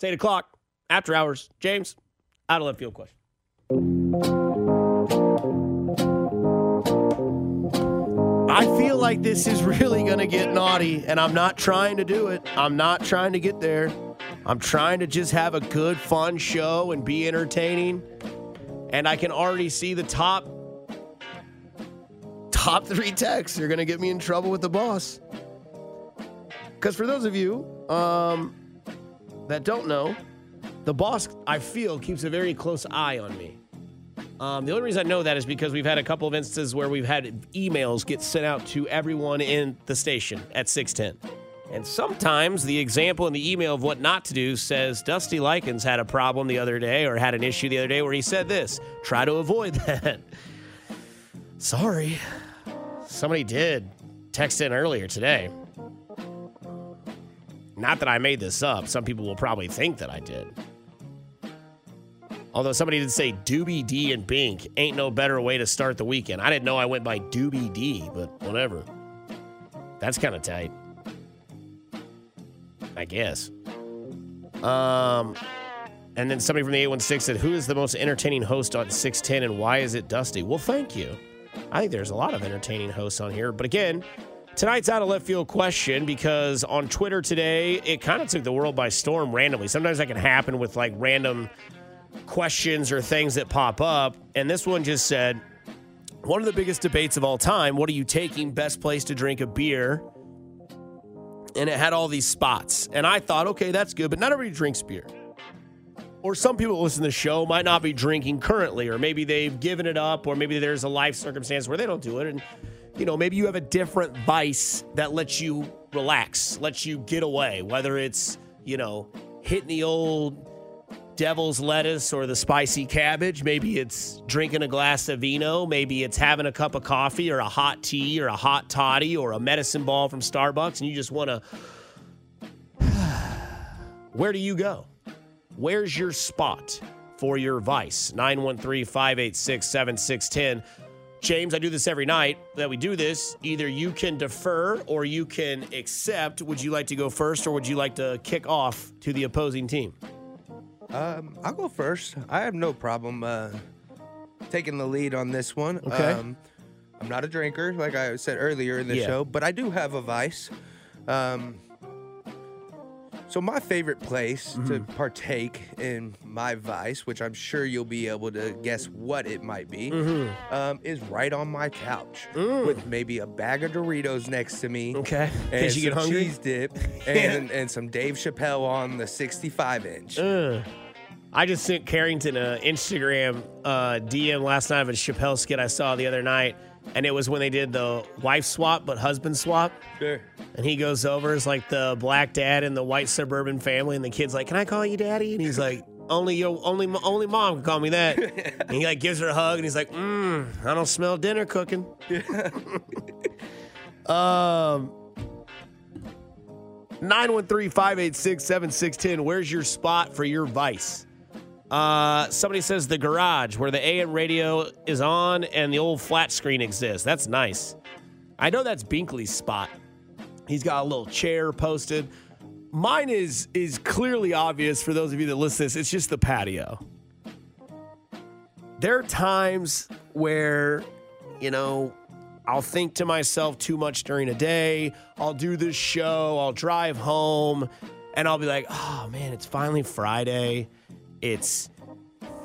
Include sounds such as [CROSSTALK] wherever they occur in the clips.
It's 8 o'clock, after hours. James, out of left field question. I feel like this is really going to get naughty, and I'm not trying to do it. I'm not trying to get there. I'm trying to just have a good, fun show and be entertaining. And I can already see the top top three texts You're going to get me in trouble with the boss. Because for those of you um, that don't know, the boss, I feel, keeps a very close eye on me. Um, the only reason I know that is because we've had a couple of instances where we've had emails get sent out to everyone in the station at 610. And sometimes the example in the email of what not to do says Dusty Likins had a problem the other day or had an issue the other day where he said this. Try to avoid [LAUGHS] that. Sorry. Somebody did text in earlier today. Not that I made this up. Some people will probably think that I did. Although somebody did say Doobie D and Bink ain't no better way to start the weekend. I didn't know I went by Doobie D, but whatever. That's kind of tight. I guess. Um, and then somebody from the 816 said, Who is the most entertaining host on 610 and why is it Dusty? Well, thank you. I think there's a lot of entertaining hosts on here. But again, tonight's out of left field question because on Twitter today, it kind of took the world by storm randomly. Sometimes that can happen with like random questions or things that pop up. And this one just said, One of the biggest debates of all time what are you taking? Best place to drink a beer? And it had all these spots. And I thought, okay, that's good, but not everybody drinks beer or some people that listen to the show might not be drinking currently, or maybe they've given it up, or maybe there's a life circumstance where they don't do it. And, you know, maybe you have a different vice that lets you relax, lets you get away, whether it's, you know, hitting the old devil's lettuce or the spicy cabbage. Maybe it's drinking a glass of vino. Maybe it's having a cup of coffee or a hot tea or a hot toddy or a medicine ball from Starbucks, and you just want to. [SIGHS] Where do you go? Where's your spot for your vice? 913 586 7610. James, I do this every night that we do this. Either you can defer or you can accept. Would you like to go first or would you like to kick off to the opposing team? Um, I'll go first. I have no problem uh, taking the lead on this one. Okay. Um, I'm not a drinker, like I said earlier in the Yeah. show, but I do have a vice. Um, so my favorite place to Mm-hmm. partake in my vice, which I'm sure you'll be able to guess what it might be, Mm-hmm. um, is right on my couch with maybe a bag of Doritos next to me. Mm. Okay. And case you get some hungry. cheese dip [LAUGHS] and, and some Dave Chappelle on the 65 inch. Ugh. I just sent Carrington an Instagram uh, DM last night of a Chappelle skit I saw the other night, and it was when they did the wife swap but husband swap. Sure. And he goes over as like the black dad in the white suburban family, and the kid's like, "Can I call you daddy?" And he's like, "Only your only only mom can call me that." [LAUGHS] and he like gives her a hug, and he's like, "Mmm, I don't smell dinner cooking." [LAUGHS] um. 913-586-7610. Where's your spot for your vice? Uh, somebody says the garage where the AM radio is on and the old flat screen exists. That's nice. I know that's Binkley's spot. He's got a little chair posted. Mine is is clearly obvious for those of you that listen to this. It's just the patio. There are times where, you know, I'll think to myself too much during a day. I'll do this show, I'll drive home, and I'll be like, oh man, it's finally Friday. It's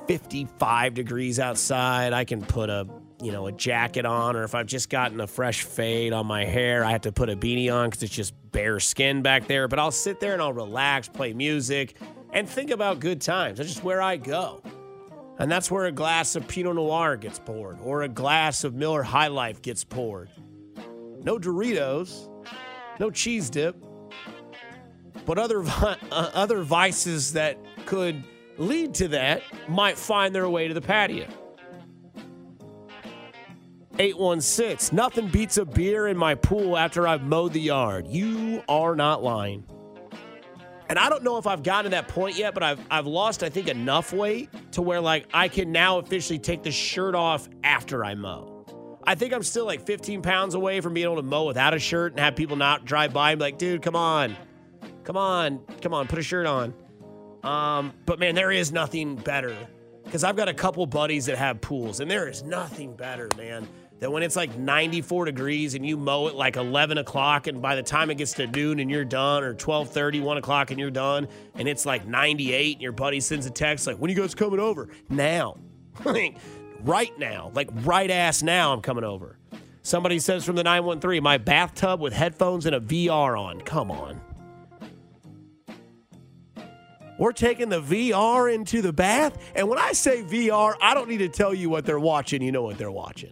55 degrees outside. I can put a you know a jacket on, or if I've just gotten a fresh fade on my hair, I have to put a beanie on because it's just bare skin back there. But I'll sit there and I'll relax, play music, and think about good times. That's just where I go. And that's where a glass of Pinot Noir gets poured, or a glass of Miller High Life gets poured. No Doritos, no cheese dip, but other [LAUGHS] uh, other vices that could lead to that might find their way to the patio. 816. Nothing beats a beer in my pool after I've mowed the yard. You are not lying. And I don't know if I've gotten to that point yet, but I've I've lost I think enough weight to where like I can now officially take the shirt off after I mow. I think I'm still like 15 pounds away from being able to mow without a shirt and have people not drive by and be like, dude, come on. Come on. Come on, put a shirt on. Um, but man, there is nothing better because I've got a couple buddies that have pools, and there is nothing better, man, than when it's like 94 degrees and you mow it like 11 o'clock, and by the time it gets to noon and you're done, or 12:30, 1 o'clock and you're done, and it's like 98, and your buddy sends a text like, "When you guys coming over?" Now, [LAUGHS] right now, like right ass now, I'm coming over. Somebody says from the 913, my bathtub with headphones and a VR on. Come on. We're taking the VR into the bath. And when I say VR, I don't need to tell you what they're watching. You know what they're watching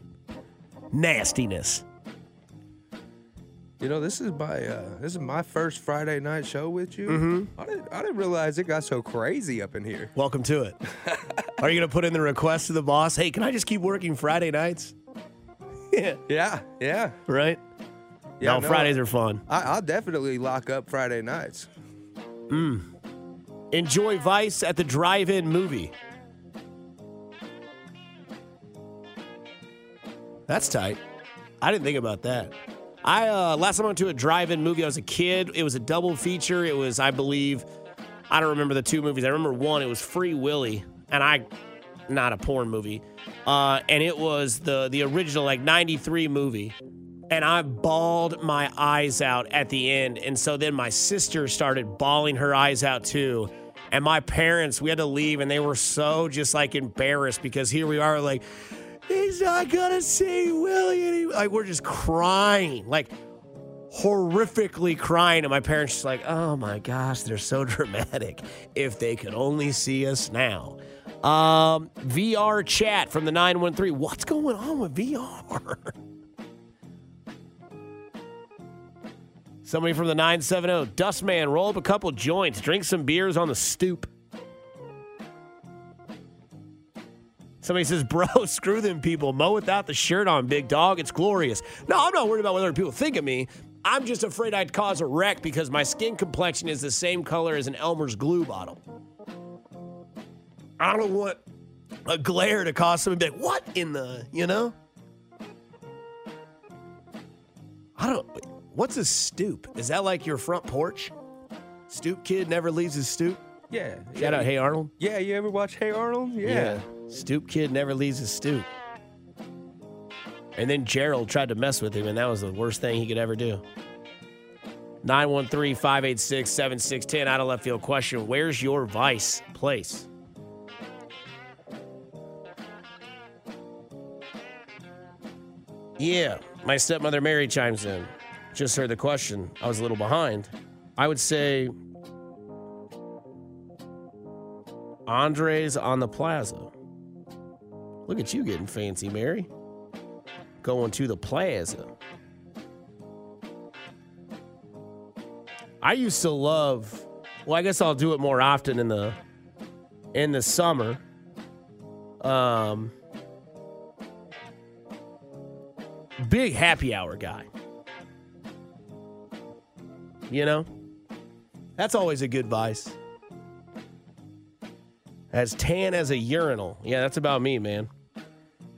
nastiness. You know, this is my uh, this is my first Friday night show with you. Mm-hmm. I didn't I didn't realize it got so crazy up in here. Welcome to it. Are you going to put in the request to the boss? Hey, can I just keep working Friday nights? yeah. [LAUGHS] Yeah, yeah. Right? Yeah, no, no. Fridays are fun. I, I'll definitely lock up Friday nights. Enjoy Vice at the drive in movie. That's tight. I didn't think about that. I uh, last time I went to a drive-in movie, I was a kid. It was a double feature. It was, I believe, I don't remember the two movies. I remember one. It was Free Willy, and I, not a porn movie, uh, and it was the the original like '93 movie. And I bawled my eyes out at the end, and so then my sister started bawling her eyes out too. And my parents, we had to leave, and they were so just like embarrassed because here we are, like, he's not gonna see Willie. And like, we're just crying, like, horrifically crying. And my parents just like, oh my gosh, they're so [LAUGHS] dramatic. If they could only see us now. Um, VR chat from the 913. What's going on with VR? [LAUGHS] Somebody from the 970. Dustman, roll up a couple joints, drink some beers on the stoop. Somebody says, bro, [LAUGHS] screw them people. Mow without the shirt on, big dog. It's glorious. No, I'm not worried about what other people think of me. I'm just afraid I'd cause a wreck because my skin complexion is the same color as an Elmer's glue bottle. I don't want a glare to cause somebody to be like, what in the, you know? I don't, what's a stoop? Is that like your front porch? Stoop kid never leaves his stoop? Yeah. Shout yeah. out, Hey Arnold. Yeah, you ever watch Hey Arnold? Yeah. Stoop kid never leaves his stoop. And then Gerald tried to mess with him, and that was the worst thing he could ever do. 913 586 7610 out of left field question Where's your vice place? Yeah, my stepmother Mary chimes in. Just heard the question. I was a little behind. I would say Andres on the plaza. Look at you getting fancy, Mary. Going to the plaza. I used to love well, I guess I'll do it more often in the in the summer. Um big happy hour guy. You know? That's always a good vice. As tan as a urinal. Yeah, that's about me, man.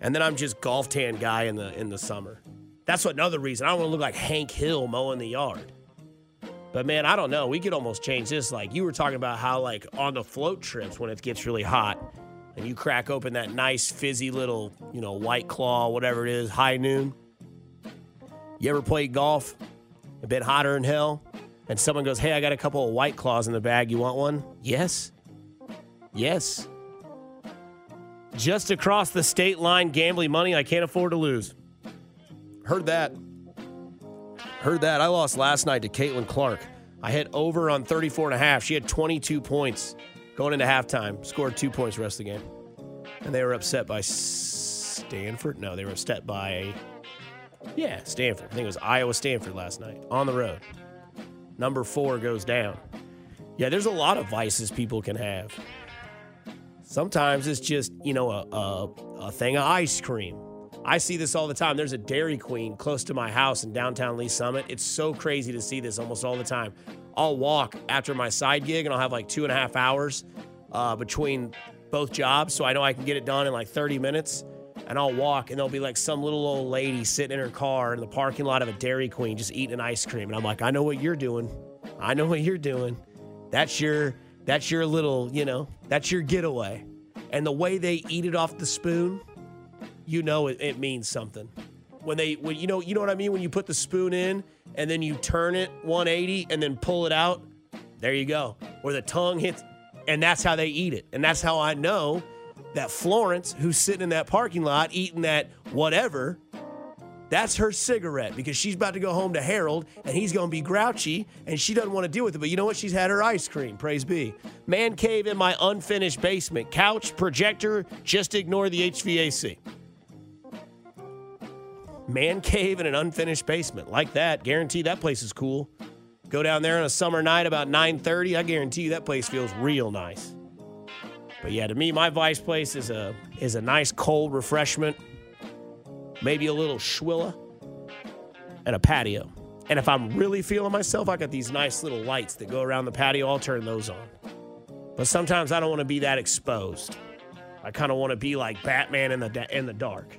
And then I'm just golf tan guy in the in the summer. That's what another reason. I don't want to look like Hank Hill mowing the yard. But man, I don't know. We could almost change this. Like you were talking about how like on the float trips when it gets really hot and you crack open that nice fizzy little, you know, white claw, whatever it is, high noon. You ever played golf? A bit hotter than hell? And someone goes, Hey, I got a couple of white claws in the bag. You want one? Yes. Yes. Just across the state line, gambling money I can't afford to lose. Heard that. Heard that. I lost last night to Caitlin Clark. I hit over on 34 and a half. She had 22 points going into halftime, scored two points rest of the game. And they were upset by Stanford. No, they were upset by, yeah, Stanford. I think it was Iowa Stanford last night on the road. Number four goes down. Yeah, there's a lot of vices people can have. Sometimes it's just, you know, a, a, a thing of ice cream. I see this all the time. There's a Dairy Queen close to my house in downtown Lee Summit. It's so crazy to see this almost all the time. I'll walk after my side gig and I'll have like two and a half hours uh, between both jobs. So I know I can get it done in like 30 minutes. And I'll walk and there'll be like some little old lady sitting in her car in the parking lot of a Dairy Queen just eating an ice cream. And I'm like, I know what you're doing. I know what you're doing. That's your That's your little, you know, that's your getaway. And the way they eat it off the spoon, you know it, it means something. When they, when you know, you know what I mean. When you put the spoon in and then you turn it 180 and then pull it out, there you go. Where the tongue hits, and that's how they eat it. And that's how I know that Florence, who's sitting in that parking lot eating that whatever, that's her cigarette because she's about to go home to Harold and he's going to be grouchy and she doesn't want to deal with it. But you know what? She's had her ice cream. Praise be. Man cave in my unfinished basement. Couch, projector, just ignore the HVAC. Man cave in an unfinished basement. Like that. Guarantee that place is cool. Go down there on a summer night about 9:30. I guarantee you that place feels real nice. But yeah, to me, my vice place is a is a nice cold refreshment maybe a little Schwilla, and a patio. And if I'm really feeling myself, I got these nice little lights that go around the patio. I'll turn those on. But sometimes I don't want to be that exposed. I kind of want to be like Batman in the in the dark.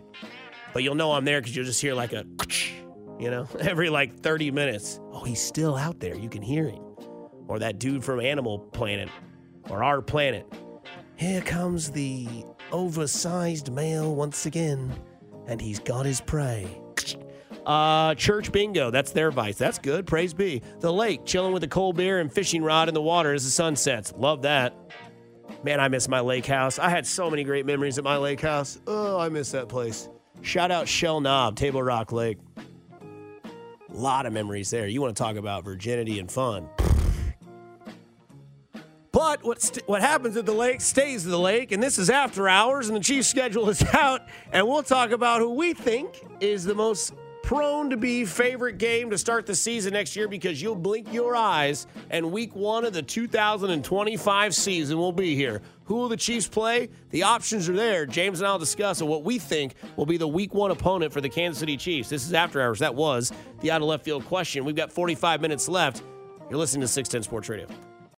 But you'll know I'm there because you'll just hear like a, [LAUGHS] you know, [LAUGHS] every like 30 minutes. Oh, he's still out there. You can hear him. Or that dude from Animal Planet or Our Planet. Here comes the oversized male once again and he's got his prey. Uh, church bingo, that's their vice. That's good. Praise be. The lake, chilling with a cold beer and fishing rod in the water as the sun sets. Love that. Man, I miss my lake house. I had so many great memories at my lake house. Oh, I miss that place. Shout out Shell Knob, Table Rock Lake. A lot of memories there. You want to talk about virginity and fun. But what st- what happens at the lake stays at the lake, and this is after hours, and the Chiefs' schedule is [LAUGHS] out, and we'll talk about who we think is the most prone to be favorite game to start the season next year because you'll blink your eyes and week one of the 2025 season will be here. Who will the Chiefs play? The options are there. James and I'll discuss what we think will be the week one opponent for the Kansas City Chiefs. This is after hours. That was the out of left field question. We've got 45 minutes left. You're listening to 610 Sports Radio.